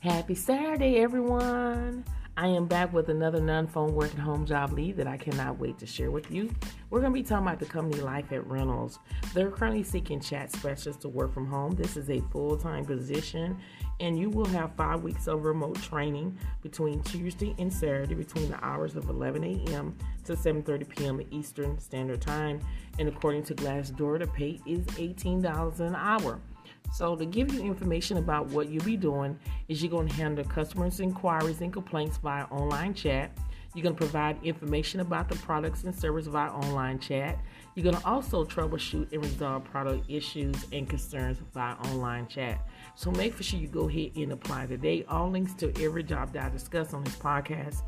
Happy Saturday, everyone. I am back with another non phone work at home job lead that I cannot wait to share with you. We're going to be talking about the company Life at Reynolds. They're currently seeking chat specialists to work from home. This is a full time position, and you will have five weeks of remote training between Tuesday and Saturday between the hours of 11 a.m. to 7:30 p.m. Eastern Standard Time. And according to Glassdoor, the pay is $18 an hour. So, to give you information about what you'll be doing, is you're going to handle customers' inquiries and complaints via online chat. You're going to provide information about the products and service via online chat. You're going to also troubleshoot and resolve product issues and concerns via online chat. So make sure you go ahead and apply today. All links to every job that I discuss on this podcast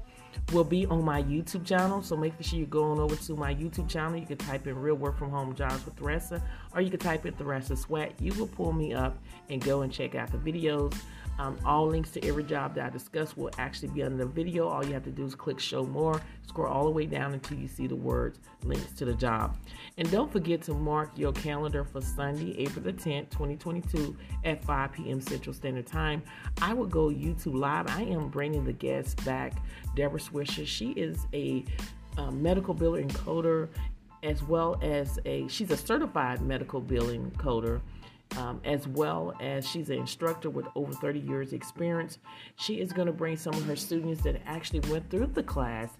will be on my YouTube channel. So make sure you go on over to my YouTube channel. You can type in Real Work From Home Jobs with Theresa, or you can type in Theresa Sweat. You will pull me up and go and check out the videos. Um, all links to every job that I discuss will actually be under the video. All you have to do is click show more, scroll all the way down until you see the words links to the job. And don't forget to mark your calendar for Sunday, April the 10th, 2022 at 5 p.m. Central Standard Time. I will go YouTube Live. I am bringing the guests back, Deborah Swisher. She is a um, medical biller encoder as well as a she's a certified medical billing coder um, as well as she's an instructor with over 30 years experience. She is going to bring some of her students that actually went through the class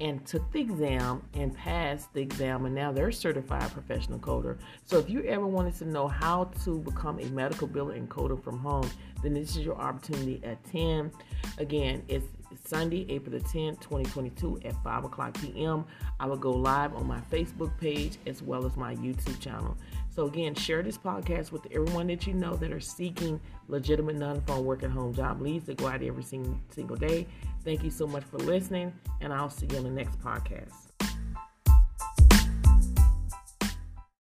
and took the exam and passed the exam and now they're certified professional coder. So if you ever wanted to know how to become a medical biller and coder from home, then this is your opportunity at 10. Again, it's Sunday, April the 10th, 2022 at 5 o'clock p.m. I will go live on my Facebook page as well as my YouTube channel. So again, share this podcast with everyone that you know that are seeking legitimate non-phone work at home job leads that go out every single day. Thank you so much for listening, and I'll see you on the next podcast.